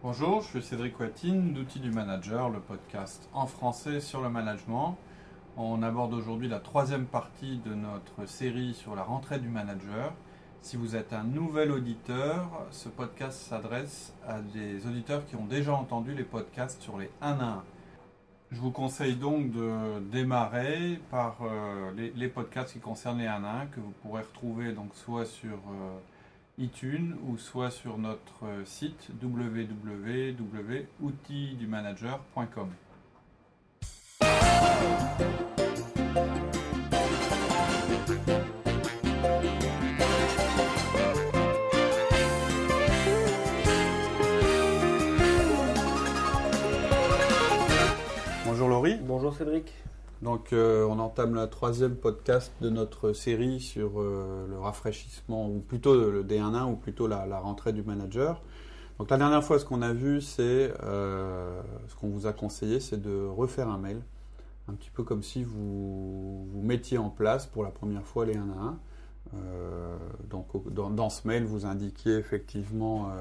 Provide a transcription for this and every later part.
Bonjour, je suis Cédric Watine d'Outils du Manager, le podcast en français sur le management. On aborde aujourd'hui la troisième partie de notre série sur la rentrée du manager. Si vous êtes un nouvel auditeur, ce podcast s'adresse à des auditeurs qui ont déjà entendu les podcasts sur les 1 à 1. Je vous conseille donc de démarrer par euh, les, podcasts qui concernent les 1 à 1 que vous pourrez retrouver donc soit sur euh, iTunes ou soit sur notre site www.outildumanager.com. Bonjour Laurie. Bonjour Cédric. Donc euh, on entame la troisième podcast de notre série sur euh, le rafraîchissement, ou plutôt le D1-1, ou plutôt la, rentrée du manager. Donc la dernière fois, ce qu'on a vu, c'est euh, ce qu'on vous a conseillé, c'est de refaire un mail, un petit peu comme si vous, vous mettiez en place pour la première fois les 1 à 1. donc dans, ce mail, vous indiquiez effectivement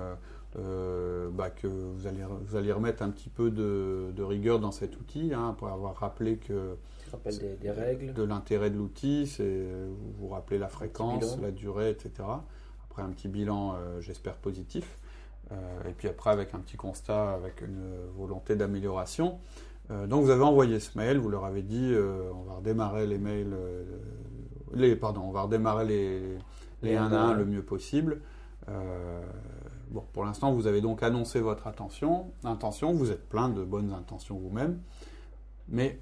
euh, bah, que vous allez, vous allez remettre un petit peu de, de rigueur dans cet outil, hein, après avoir rappelé que des, des, règles. de l'intérêt de l'outil, c'est vous, vous rappelez la fréquence, la durée, etc. Après un petit bilan, euh, j'espère positif, euh, et puis après avec un petit constat, avec une volonté d'amélioration. Euh, donc vous avez envoyé ce mail, vous leur avez dit, euh, on va redémarrer les mails, les pardon, on va redémarrer les les 1 à 1 le mieux possible. Bon, pour l'instant, vous avez donc annoncé votre attention, intention, vous êtes plein de bonnes intentions vous-même, mais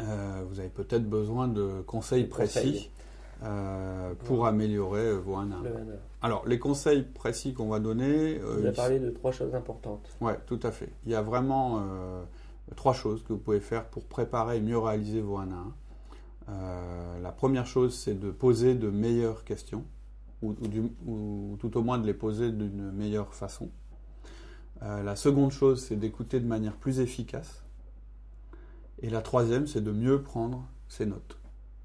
euh, vous avez peut-être besoin de conseils précis euh, pour ouais. améliorer vos 1 Alors, les conseils précis qu'on va donner. Euh, vous avez parlé de trois choses importantes. Oui, tout à fait. Il y a vraiment euh, trois choses que vous pouvez faire pour préparer et mieux réaliser vos 1 à 1. la première chose, c'est de poser de meilleures questions ou, ou, du, ou, tout au moins de les poser d'une meilleure façon. Euh, la seconde chose, c'est d'écouter de manière plus efficace. Et la troisième, c'est de mieux prendre ses notes.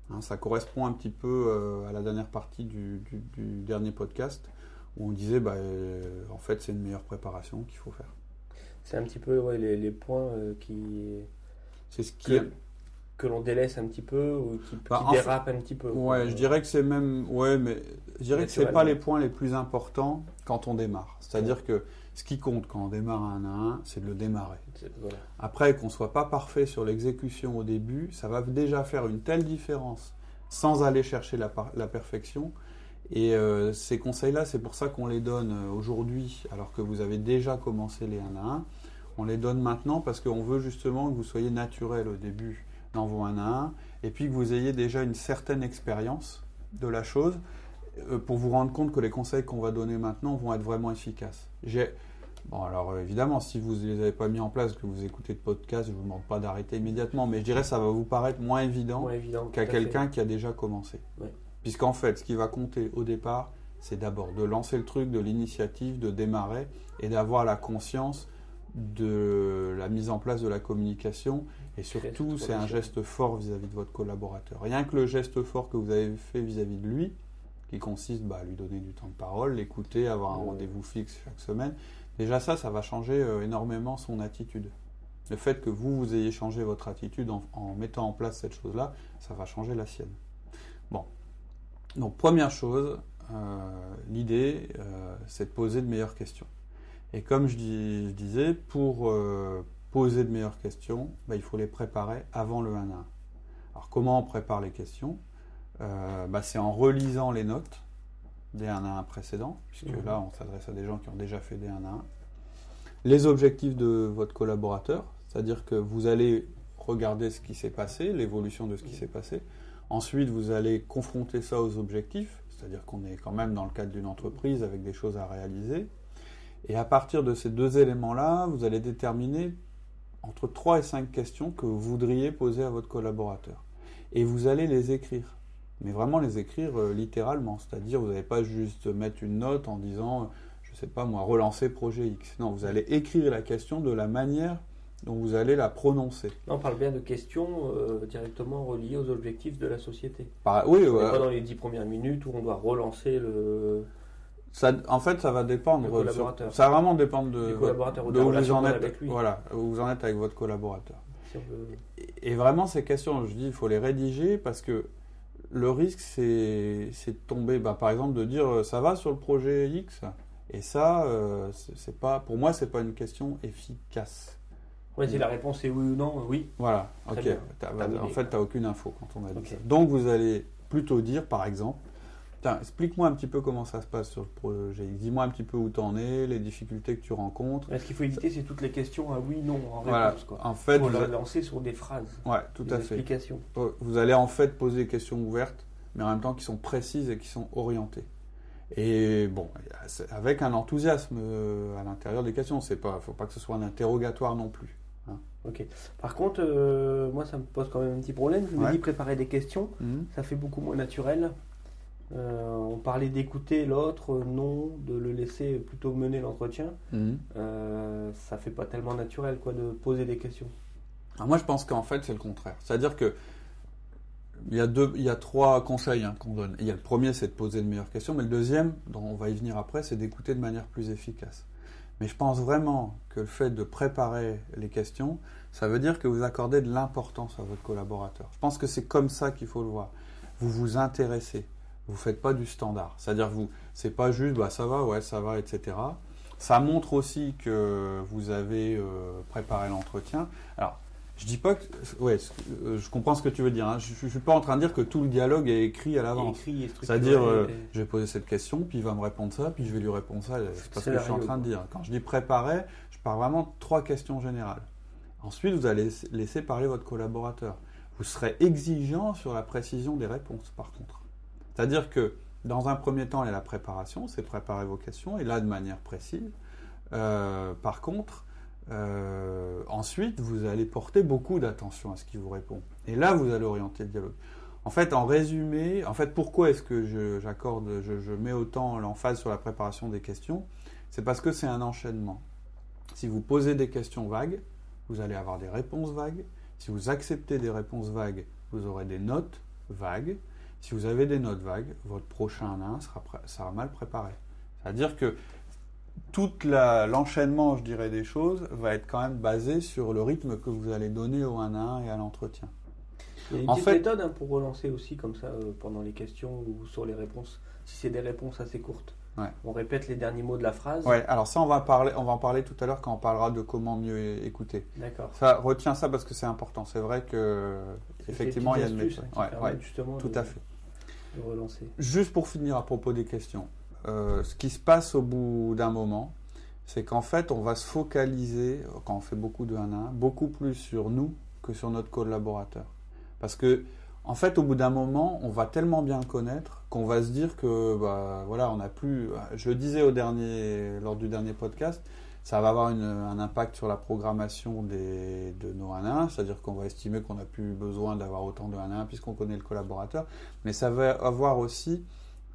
Hein, ça correspond un petit peu euh, à la dernière partie du, du, du, dernier podcast où on disait, bah, euh, en fait, c'est une meilleure préparation qu'il faut faire. C'est un petit peu ouais, les, les, points qui. C'est ce qui. Que que l'on délaisse un petit peu ou qui, bah, qui dérape un petit peu. Ouais, je dirais que c'est même ouais, mais je dirais que c'est pas les points les plus importants quand on démarre. C'est-à-dire que ce qui compte quand on démarre un à un, c'est de le démarrer. Voilà. Après qu'on soit pas parfait sur l'exécution au début, ça va déjà faire une telle différence sans aller chercher la, la perfection. Et euh, ces conseils-là, c'est pour ça qu'on les donne aujourd'hui, alors que vous avez déjà commencé les 1 à 1. On les donne maintenant parce qu'on veut justement que vous soyez naturel au début dans vos 1 à 1, et puis que vous ayez déjà une certaine expérience de la chose euh, pour vous rendre compte que les conseils qu'on va donner maintenant vont être vraiment efficaces. J'ai Bon, alors euh, évidemment, si vous ne les avez pas mis en place, que vous écoutez le podcast, je ne vous demande pas d'arrêter immédiatement, mais je dirais que ça va vous paraître moins évident, évident qu'à quelqu'un qui a déjà commencé. Ouais. Puisqu'en fait, ce qui va compter au départ, c'est d'abord de lancer le truc, de l'initiative, de démarrer et d'avoir la conscience de la mise en place de la communication et surtout c'est un geste fort vis-à-vis -vis de votre collaborateur. Rien que le geste fort que vous avez fait vis-à-vis -vis de lui, qui consiste bah, à lui donner du temps de parole, l'écouter, avoir un rendez-vous fixe chaque semaine, déjà ça, ça va changer euh, énormément son attitude. Le fait que vous, vous ayez changé votre attitude en, en mettant en place cette chose-là, ça va changer la sienne. Bon. Donc première chose, euh, l'idée, euh, c'est de poser de meilleures questions. Et comme je, dis, je disais, pour euh, poser de meilleures questions, bah, il faut les préparer avant le 1 à 1. Alors comment on prépare les questions? Euh, bah, C'est en relisant les notes des 1 à 1 précédents, puisque mmh. là on s'adresse à des gens qui ont déjà fait des 1 à 1. Les objectifs de votre collaborateur, c'est-à-dire que vous allez regarder ce qui s'est passé, l'évolution de ce qui s'est passé. Ensuite, vous allez confronter ça aux objectifs, c'est-à-dire qu'on est quand même dans le cadre d'une entreprise avec des choses à réaliser. Et à partir de ces deux éléments-là, vous allez déterminer entre 3 et 5 questions que vous voudriez poser à votre collaborateur. Et vous allez les écrire. Mais vraiment les écrire euh, littéralement. C'est-à-dire, vous n'allez pas juste mettre une note en disant, je ne sais pas moi, relancer projet X. Non, vous allez écrire la question de la manière dont vous allez la prononcer. Non, on parle bien de questions euh, directement reliées aux objectifs de la société. Par, oui, on ouais. pas dans les 10 premières minutes où on doit relancer le Ça, en fait, ça va dépendre. ça va vraiment dépendre de, de où vous en êtes. Avec lui. Voilà, où vous en êtes avec votre collaborateur. et, vraiment, ces questions, je dis, il faut les rédiger parce que le risque, c'est de tomber, bah, par exemple, de dire euh, ça va sur le projet X. Et ça, euh, c'est pas, pour moi, c'est pas une question efficace. Oui, si la réponse est oui ou non, oui. Voilà, ok. en fait, tu n'as aucune info quand on a dit ça. Donc, vous allez plutôt dire, par exemple, explique-moi un petit peu comment ça se passe sur le projet. Dis-moi un petit peu où tu en es, les difficultés que tu rencontres. Ce qu'il faut éviter, c'est toutes les questions à oui, non en réponse. Quoi. En fait, vous allez lancer sur des phrases. Ouais, tout à fait. Explications. Vous allez en fait poser des questions ouvertes, mais en même temps qui sont précises et qui sont orientées. Et bon, avec un enthousiasme euh, à l'intérieur des questions. Il ne faut pas que ce soit un interrogatoire non plus. Hein. Ok. Par contre, euh, moi, ça me pose quand même un petit problème. Je me dis préparer des questions, mhm. ça fait beaucoup moins naturel. Euh, on parlait d'écouter l'autre, non, de le laisser plutôt mener l'entretien. Mhm. Euh, ça fait pas tellement naturel quoi de poser des questions. moi je pense qu'en fait c'est le contraire. C'est-à-dire que il y a deux, il y a trois conseils hein, qu'on donne. Il y a le premier c'est de poser de meilleures questions, mais le deuxième, dont on va y venir après, c'est d'écouter de manière plus efficace. Mais je pense vraiment que le fait de préparer les questions, ça veut dire que vous accordez de l'importance à votre collaborateur. Je pense que c'est comme ça qu'il faut le voir. Vous vous intéressez vous faites pas du standard. C'est-à-dire vous, c'est pas juste bah ça va, ouais ça va, etc. Ça montre aussi que vous avez euh, préparé l'entretien. Alors, je dis pas que, ouais, euh, je comprends ce que tu veux dire. Hein. Je, ne suis pas en train de dire que tout le dialogue est écrit à l'avance. C'est-à-dire, euh, je vais poser cette question, puis il va me répondre ça, puis je vais lui répondre ça. C'est pas ce que je suis en train de dire. Quand je dis préparer, je parle vraiment de trois questions générales. Ensuite, vous allez laisser parler votre collaborateur. Vous serez exigeant sur la précision des réponses, par contre. C'est-à-dire que dans un premier temps, il y a la préparation, c'est préparer vos questions, et là de manière précise. Euh, par contre, euh, ensuite, vous allez porter beaucoup d'attention à ce qui vous répond. Et là, vous allez orienter le dialogue. En fait, en résumé, en fait, pourquoi est-ce que j'accorde, je, je, mets autant l'emphase sur la préparation des questions? C'est parce que c'est un enchaînement. Si vous posez des questions vagues, vous allez avoir des réponses vagues. Si vous acceptez des réponses vagues, vous aurez des notes vagues. Si vous avez des notes vagues, votre prochain 1 sera, sera mal préparé. C'est-à-dire que tout l'enchaînement, je dirais, des choses va être quand même basé sur le rythme que vous allez donner au 1 1 et à l'entretien. Il y a une petite méthode hein, pour relancer aussi comme ça euh, pendant les questions ou sur les réponses, si c'est des réponses assez courtes. On répète les derniers mots de la phrase. Ouais, alors ça, on va, parler, on va en parler tout à l'heure quand on parlera de comment mieux écouter. D'accord. Ça, retiens ça parce que c'est important. C'est vrai que effectivement, il y a une méthode. ouais, justement tout à fait. De relancer. Juste pour finir à propos des questions, euh, ce qui se passe au bout d'un moment, c'est qu'en fait, on va se focaliser, quand on fait beaucoup de 1 à 1, beaucoup plus sur nous que sur notre collaborateur. Parce que en fait, au bout d'un moment, on va tellement bien le connaître qu'on va se dire que, bah, voilà, on n'a plus. Je le disais au dernier, lors du dernier podcast, ça va avoir un impact sur la programmation des, de nos 1 1, c'est-à-dire qu'on va estimer qu'on n'a plus besoin d'avoir autant de 1 1 puisqu'on connaît le collaborateur, mais ça va avoir aussi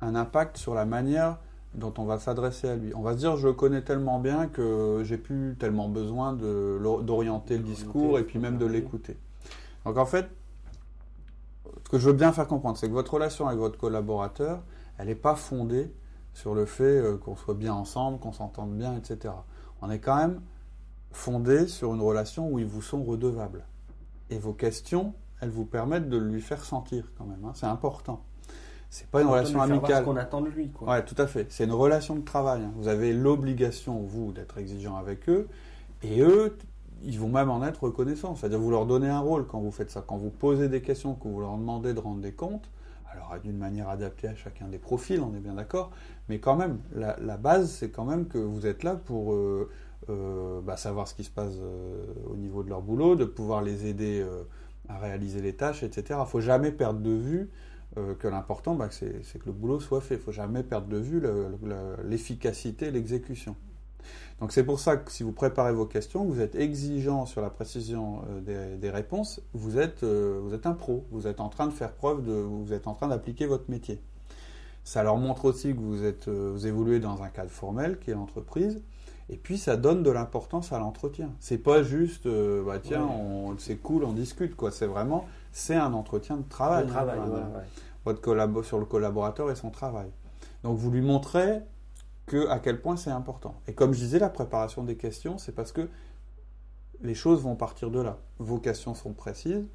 un impact sur la manière dont on va s'adresser à lui. On va se dire, je le connais tellement bien que j'ai plus tellement besoin d'orienter le discours et puis même de l'écouter. Donc en fait, ce que je veux bien faire comprendre, c'est que votre relation avec votre collaborateur, elle n'est pas fondée sur le fait euh, qu'on soit bien ensemble, qu'on s'entende bien, etc. On est quand même fondé sur une relation où ils vous sont redevables. Et vos questions, elles vous permettent de lui faire sentir quand même. Hein. C'est important. C'est pas une relation amicale. qu'on attend de lui. Quoi. Ouais, tout à fait. C'est une relation de travail. Hein. Vous avez l'obligation, vous, d'être exigeant avec eux. Et eux, ils vont même en être reconnaissants. C'est-à-dire vous leur donnez un rôle quand vous faites ça. Quand vous posez des questions, que vous leur demandez de rendre des comptes, alors d'une manière adaptée à chacun des profils, on est bien d'accord, mais quand même, la, base, c'est quand même que vous êtes là pour euh, euh, bah, savoir ce qui se passe euh, au niveau de leur boulot, de pouvoir les aider à réaliser les tâches, etc. Il ne faut jamais perdre de vue que l'important, bah, c'est que le boulot soit fait. Il ne faut jamais perdre de vue l'efficacité, l'exécution. Donc c'est pour ça que si vous préparez vos questions, vous êtes exigeant sur la précision euh, des, réponses, vous êtes, euh, vous êtes un pro, vous êtes en train de faire preuve de, vous êtes en train d'appliquer votre métier. Ça leur montre aussi que vous êtes, euh, vous évoluez dans un cadre formel qui est l'entreprise. Et puis ça donne de l'importance à l'entretien. C'est pas juste, bah tiens, c'est cool, on discute quoi. C'est vraiment, c'est un entretien de travail. travail, Votre collab sur le collaborateur et son travail. Donc vous lui montrez que, à quel point c'est important. Et comme je disais, la préparation des questions, c'est parce que les choses vont partir de là. Vos questions sont précises,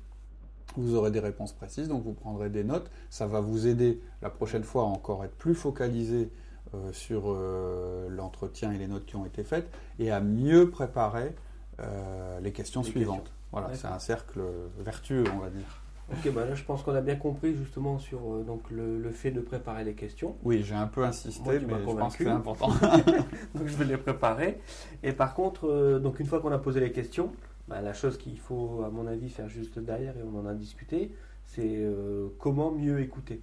vous aurez des réponses précises, donc vous prendrez des notes. Ça va vous aider la prochaine fois à encore être plus focalisé euh, sur euh, l'entretien et les notes qui ont été faites et à mieux préparer euh, les questions suivantes. Voilà, c'est un cercle vertueux, on va dire. Ok, bah là je pense qu'on a bien compris justement sur donc le, fait de préparer les questions. Oui, j'ai un peu insisté, mais je pense que c'est important. donc je vais les préparer. Et par contre, donc une fois qu'on a posé les questions, bah, la chose qu'il faut, à mon avis, faire juste derrière, et on en a discuté, c'est euh, comment mieux écouter.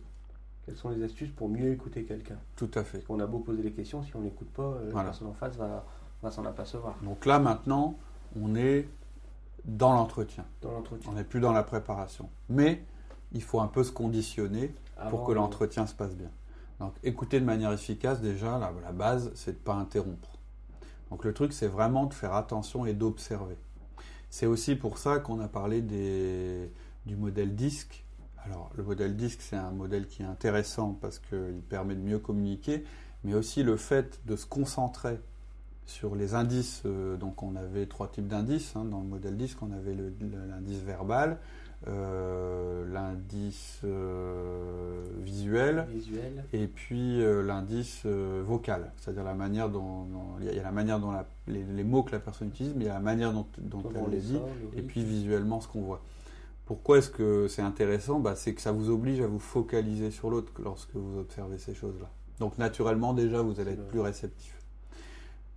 Quelles sont les astuces pour mieux écouter quelqu'un? Tout à fait. Parce qu'on a beau poser les questions, si on n'écoute pas, euh, la personne en face va, va s'en apercevoir. Donc là, maintenant, on est dans l'entretien. On n'est plus dans la préparation. Mais il faut un peu se conditionner pour que l'entretien se passe bien. Donc écouter de manière efficace, déjà, la, la base, c'est de ne pas interrompre. Donc le truc, c'est vraiment de faire attention et d'observer. C'est aussi pour ça qu'on a parlé du modèle disque. Alors, le modèle disque, c'est un modèle qui est intéressant parce qu'il permet de mieux communiquer, mais aussi le fait de se concentrer sur les indices. Euh, donc, on avait trois types d'indices hein, dans le modèle disque. On avait l'indice verbal, euh, l'indice euh, visuel, et puis euh, l'indice vocal, c'est-à-dire la manière dont, il y a la manière dont les, mots que la personne utilise, mais il y a la manière dont, elle les dit, et puis visuellement ce qu'on voit. Pourquoi est-ce que c'est intéressant? Bah, C'est que ça vous oblige à vous focaliser sur l'autre lorsque vous observez ces choses-là. Donc naturellement déjà vous allez être plus réceptif.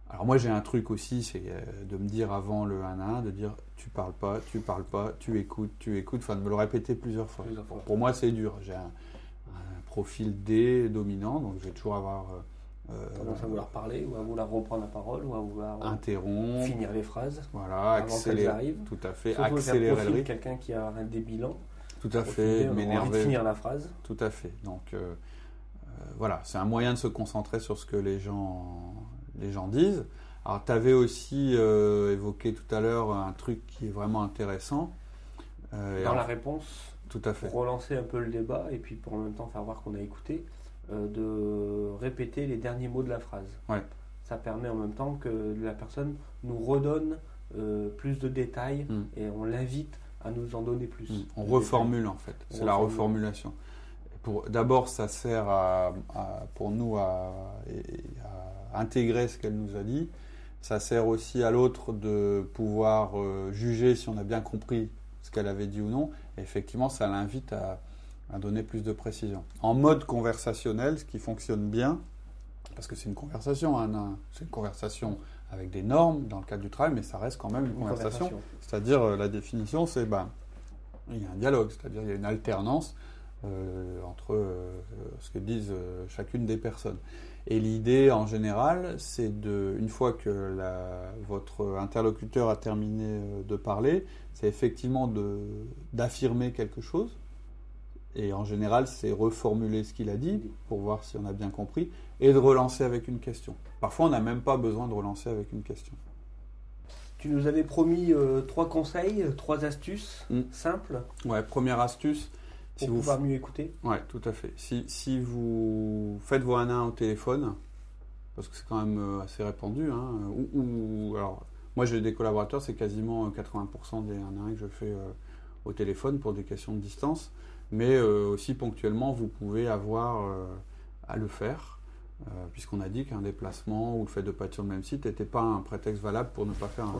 Alors moi j'ai un truc aussi, c'est euh, de me dire avant le 1 à 1, de dire tu parles pas, tu parles pas, tu écoutes, tu écoutes, enfin de me le répéter plusieurs fois. Pour moi c'est dur, j'ai un, profil D dominant, donc je vais toujours avoir... Euh, Tendance à vouloir parler, ou à vouloir reprendre la parole, ou à vouloir euh, interrompre, finir les phrases. Voilà, accélérer. Tout à fait, accélérer le rythme. quelqu'un qui a un débilan. Tout à fait, m'énerver. finir la phrase. Tout à fait. Donc voilà, c'est un moyen de se concentrer sur ce que les gens les gens disent. Alors, tu avais aussi euh, évoqué tout à l'heure un truc qui est vraiment intéressant. Euh, Dans la réponse, tout à fait. Pour relancer un peu le débat et puis pour en même temps faire voir qu'on a écouté, euh, de répéter les derniers mots de la phrase. Ouais. Ça permet en même temps que la personne nous redonne plus de détails mm. et on l'invite à nous en donner plus. Mm. On reformule en fait, c'est la reformulation. D'abord, ça sert à, pour nous à, intégrer ce qu'elle nous a dit. Ça sert aussi à l'autre de pouvoir euh, juger si on a bien compris ce qu'elle avait dit ou non. Et effectivement, ça l'invite à, donner plus de précision. En mode conversationnel, ce qui fonctionne bien, parce que c'est une conversation, hein, c'est une conversation avec des normes dans le cadre du travail, mais ça reste quand même une, conversation. C'est-à-dire, euh, la définition, c'est ben, il y a un dialogue, c'est-à-dire il y a une alternance euh, entre ce que disent chacune des personnes. Et l'idée en général, c'est de, une fois que votre interlocuteur a terminé euh, de parler, c'est effectivement d'affirmer quelque chose. Et en général, c'est reformuler ce qu'il a dit pour voir si on a bien compris et de relancer avec une question. Parfois, on n'a même pas besoin de relancer avec une question. Tu nous avais promis euh, trois conseils, trois astuces mm. simples. Ouais, première astuce, pour vous pouvoir mieux écouter. Ouais, tout à fait. Si, si vous faites vos 1 1 au téléphone, parce que c'est quand même euh, assez répandu, hein, ou, alors, moi j'ai des collaborateurs, c'est quasiment 80% euh, des 1 1 que je fais euh, au téléphone pour des questions de distance, mais aussi ponctuellement, vous pouvez avoir à le faire euh, puisqu'on a dit qu'un déplacement ou le fait de pas être sur le même site n'était pas un prétexte valable pour ne pas faire un.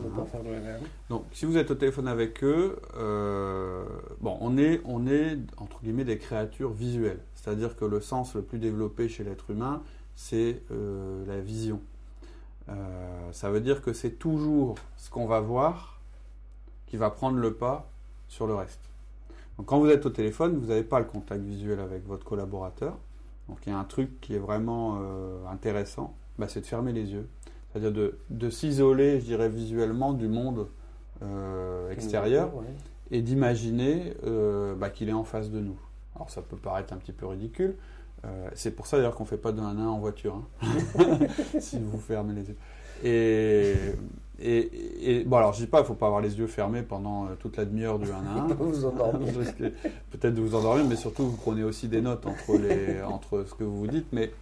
Donc, si vous êtes au téléphone avec eux, euh, bon, on est, on est entre guillemets des créatures visuelles, c'est-à-dire que le sens le plus développé chez l'être humain, c'est euh, la vision. ça veut dire que c'est toujours ce qu'on va voir qui va prendre le pas sur le reste. Donc, quand vous êtes au téléphone, vous n'avez pas le contact visuel avec votre collaborateur. Donc il y a un truc qui est vraiment euh, intéressant, bah, c'est de fermer les yeux. C'est-à-dire de, s'isoler, je dirais, visuellement du monde euh, extérieur et d'imaginer euh, bah, qu'il est en face de nous. Alors ça peut paraître un petit peu ridicule. c'est pour ça d'ailleurs qu'on ne fait pas d'un nain en voiture, hein. si vous fermez les yeux. Et, et, bon, alors je dis pas, il faut pas avoir les yeux fermés pendant euh, toute la demi-heure du 1 à 1. vous endormir. Peut-être de vous endormir, mais surtout vous prenez aussi des notes entre, les, entre ce que vous vous dites. Mais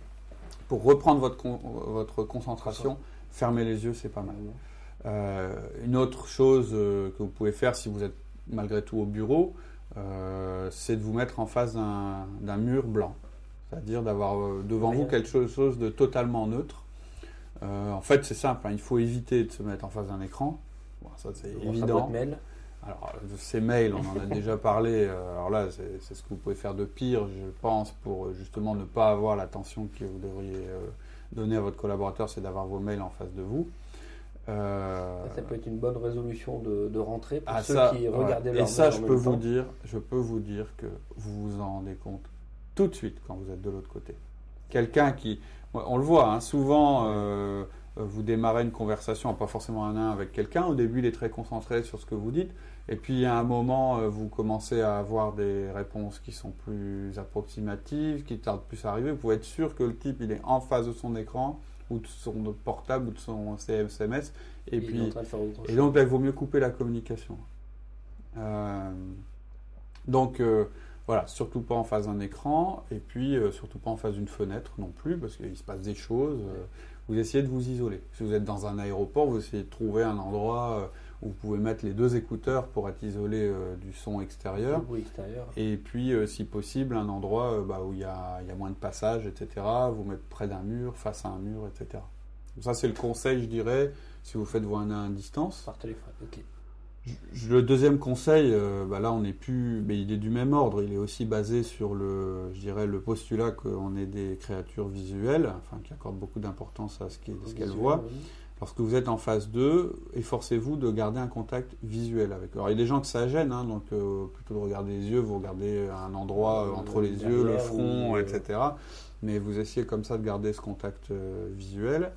pour reprendre votre, votre concentration, fermez les yeux, c'est pas mal. Euh, une autre chose euh, que vous pouvez faire si vous êtes malgré tout au bureau, c'est de vous mettre en face d'un mur blanc. C'est-à-dire d'avoir devant vous quelque chose de totalement neutre. En fait, c'est simple, hein, il faut éviter de se mettre en face d'un écran. ça, c'est évident. Mail. Alors, ces mails, on en a déjà parlé. Alors là, c'est ce que vous pouvez faire de pire, je pense, pour justement ne pas avoir l'attention que vous devriez donner à votre collaborateur, c'est d'avoir vos mails en face de vous. Euh, ça peut être une bonne résolution de, de rentrée pour ah, ceux qui regardaient Et ça, je peux vous dire, je peux vous dire que vous vous en rendez compte tout de suite quand vous êtes de l'autre côté. Quelqu'un qui, on le voit, hein, souvent, euh, vous démarrez une conversation, pas forcément un à un avec quelqu'un. Au début, il est très concentré sur ce que vous dites, et puis à un moment, euh, vous commencez à avoir des réponses qui sont plus approximatives, qui tardent plus à arriver. Vous pouvez être sûr que le type, il est en face de son écran ou de son portable ou de son SMS. Et, puis, et donc là, il vaut mieux couper la communication. Euh, donc euh, voilà, surtout pas en face d'un écran et puis euh, surtout pas en face d'une fenêtre non plus parce qu'il se passe des choses. vous essayez de vous isoler. Si vous êtes dans un aéroport, vous essayez de trouver un endroit où vous pouvez mettre les deux écouteurs pour être isolé euh, du son extérieur. extérieur. Et puis, euh, si possible, un endroit euh, bah, où il y, a, moins de passages, etc. Vous mettre près d'un mur, face à un mur, etc. ça, c'est le conseil, je dirais, si vous faites vos 1 à distance. Par téléphone, ok. Le deuxième conseil, bah là on n'est plus, mais il est du même ordre. Il est aussi basé sur le, je dirais, le postulat qu'on est des créatures visuelles, enfin qui accordent beaucoup d'importance à ce qu'elles voient. Lorsque vous êtes en phase 2, efforcez-vous de garder un contact visuel avec eux. Alors, il y a des gens que ça gêne, hein, donc euh, plutôt de regarder les yeux, vous regardez un endroit euh, entre les yeux, le front, etc. Mais vous essayez comme ça de garder ce contact euh, visuel.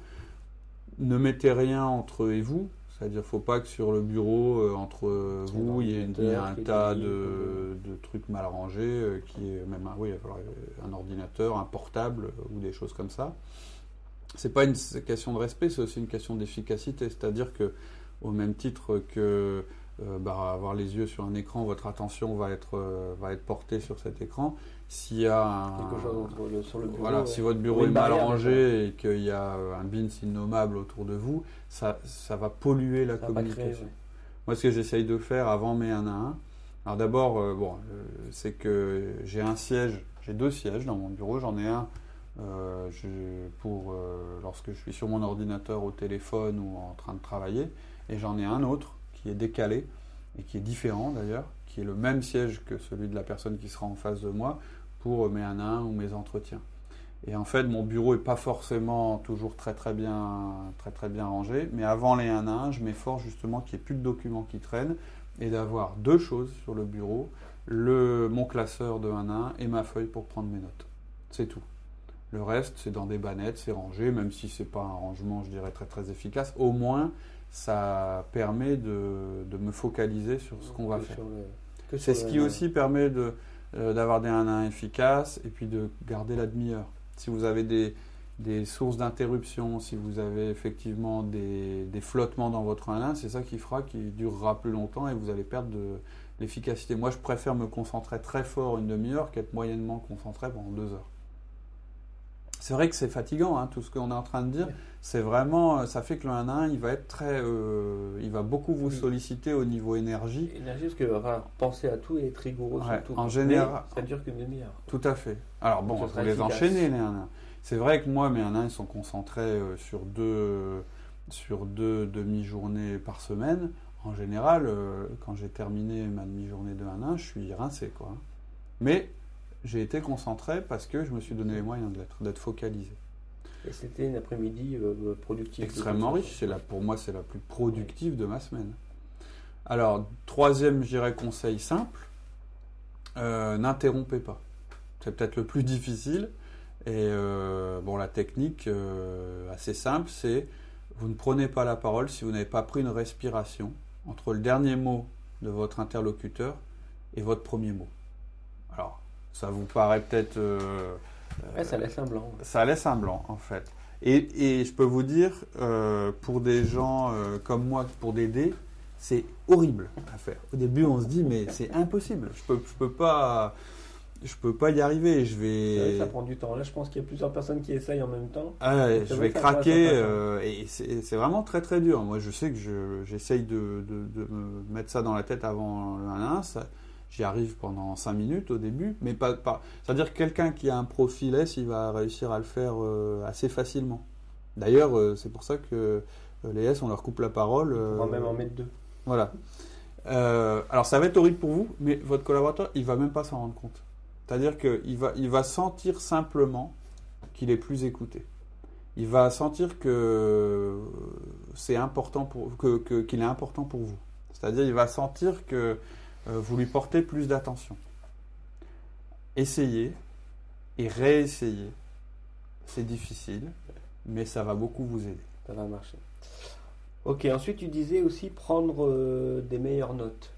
Ne mettez rien entre eux et vous, c'est-à-dire, faut pas que sur le bureau, entre vous, il y ait, un tas de, trucs mal rangés, qui est même un, oui, un ordinateur, un portable ou des choses comme ça c'est pas une question de respect, c'est aussi une question d'efficacité. C'est-à-dire que, au même titre que euh, bah, avoir les yeux sur un écran, votre attention va être, euh, va être portée sur cet écran. S'il y a un, Quelque chose sur le bureau, voilà, si votre bureau est mal rangé et qu'il y a euh, un bins innommable autour de vous, ça, ça va polluer la communication. Moi, ce que j'essaye de faire avant mes 1 à 1, alors d'abord, bon, c'est que j'ai un siège, j'ai deux sièges dans mon bureau, j'en ai un euh, pour euh, lorsque je suis sur mon ordinateur au téléphone ou en train de travailler. Et j'en ai un autre qui est décalé et qui est différent d'ailleurs, qui est le même siège que celui de la personne qui sera en face de moi pour mes 1 à 1 ou mes entretiens. Et en fait, mon bureau n'est pas forcément toujours très très bien, très, très bien rangé, mais avant les 1 à 1, je m'efforce justement qu'il n'y ait plus de documents qui traînent et d'avoir deux choses sur le bureau, le, mon classeur de 1 à 1 et ma feuille pour prendre mes notes. C'est tout. Le reste, c'est dans des bannettes, c'est rangé, même si c'est pas un rangement, je dirais, très très efficace. Au moins, ça permet de, me focaliser sur ce qu'on va faire. C'est ce qui aussi permet euh, d'avoir des 1 1 efficaces et puis de garder la demi-heure. Si vous avez des, des sources d'interruption, si vous avez effectivement des, des flottements dans votre 1 1, c'est ça qui fera qu'il durera plus longtemps et vous allez perdre de l'efficacité. Moi, je préfère me concentrer très fort une demi-heure qu'être moyennement concentré pendant deux heures. C'est vrai que c'est fatigant, hein, tout ce qu'on est en train de dire. C'est vraiment, euh, ça fait que le 1 1, il va être très, euh, il va beaucoup vous solliciter au niveau énergie. Énergie, parce que enfin, penser à tout et être rigoureux sur tout. En général, ça dure qu'une demi-heure. Tout à fait. Alors bon, vous les enchaîner les 1 1. C'est vrai que moi, mes 1 1, ils sont concentrés euh, sur deux, sur deux demi-journées par semaine. En général, quand j'ai terminé ma demi-journée de 1 1, je suis rincé, quoi. Mais j'ai été concentré parce que je me suis donné les moyens de l'être, d'être focalisé. Et c'était une après-midi euh, productive. Extrêmement riche. C'est la, pour moi, c'est la plus productive de ma semaine. Alors, troisième, je dirais, conseil simple euh, n'interrompez pas. C'est peut-être le plus difficile. Et euh, bon, la technique assez simple, c'est vous ne prenez pas la parole si vous n'avez pas pris une respiration entre le dernier mot de votre interlocuteur et votre premier mot. Alors, ça vous paraît peut-être. Euh, ça laisse un blanc. Ça laisse un blanc, en fait. Et, je peux vous dire, euh, pour des gens euh, comme moi, pour des dés, c'est horrible à faire. Au début, on se dit, mais c'est impossible. Je peux, je peux pas. je peux pas y arriver. Je vais. Ça, prend du temps. Là, je pense qu'il y a plusieurs personnes qui essayent en même temps. Ah, je vais craquer euh, et c'est vraiment très très dur. Moi, je sais que j'essaye de, de, me mettre ça dans la tête avant le 1 J'y arrive pendant 5 minutes au début, mais pas. pas... C'est-à-dire que quelqu'un qui a un profil S, il va réussir à le faire euh, assez facilement. D'ailleurs, euh, c'est pour ça que les S, on leur coupe la parole. On va même en mettre deux. Voilà. alors, ça va être horrible pour vous, mais votre collaborateur, il va même pas s'en rendre compte. C'est-à-dire qu'il va, il va sentir simplement qu'il est plus écouté. Il va sentir que c'est important pour que, qu'il est important pour vous. C'est-à-dire il va sentir que euh, vous lui portez plus d'attention. Essayez et réessayez. C'est difficile, mais ça va beaucoup vous aider. Ça va marcher. Ok, ensuite tu disais aussi prendre euh, des meilleures notes.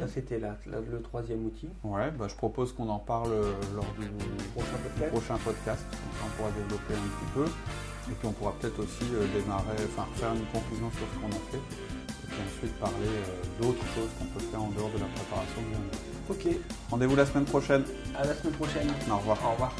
Ça, c'était le troisième outil. Ouais, bah, je propose qu'on en parle euh, lors du prochain podcast. on pourra développer un petit peu. Et puis, on pourra peut-être aussi euh, démarrer, enfin, faire une conclusion sur ce qu'on a fait. Et puis ensuite parler euh, d'autres choses qu'on peut faire en dehors de la préparation du Ok. Rendez-vous la semaine prochaine. À la semaine prochaine. Au revoir. Au revoir.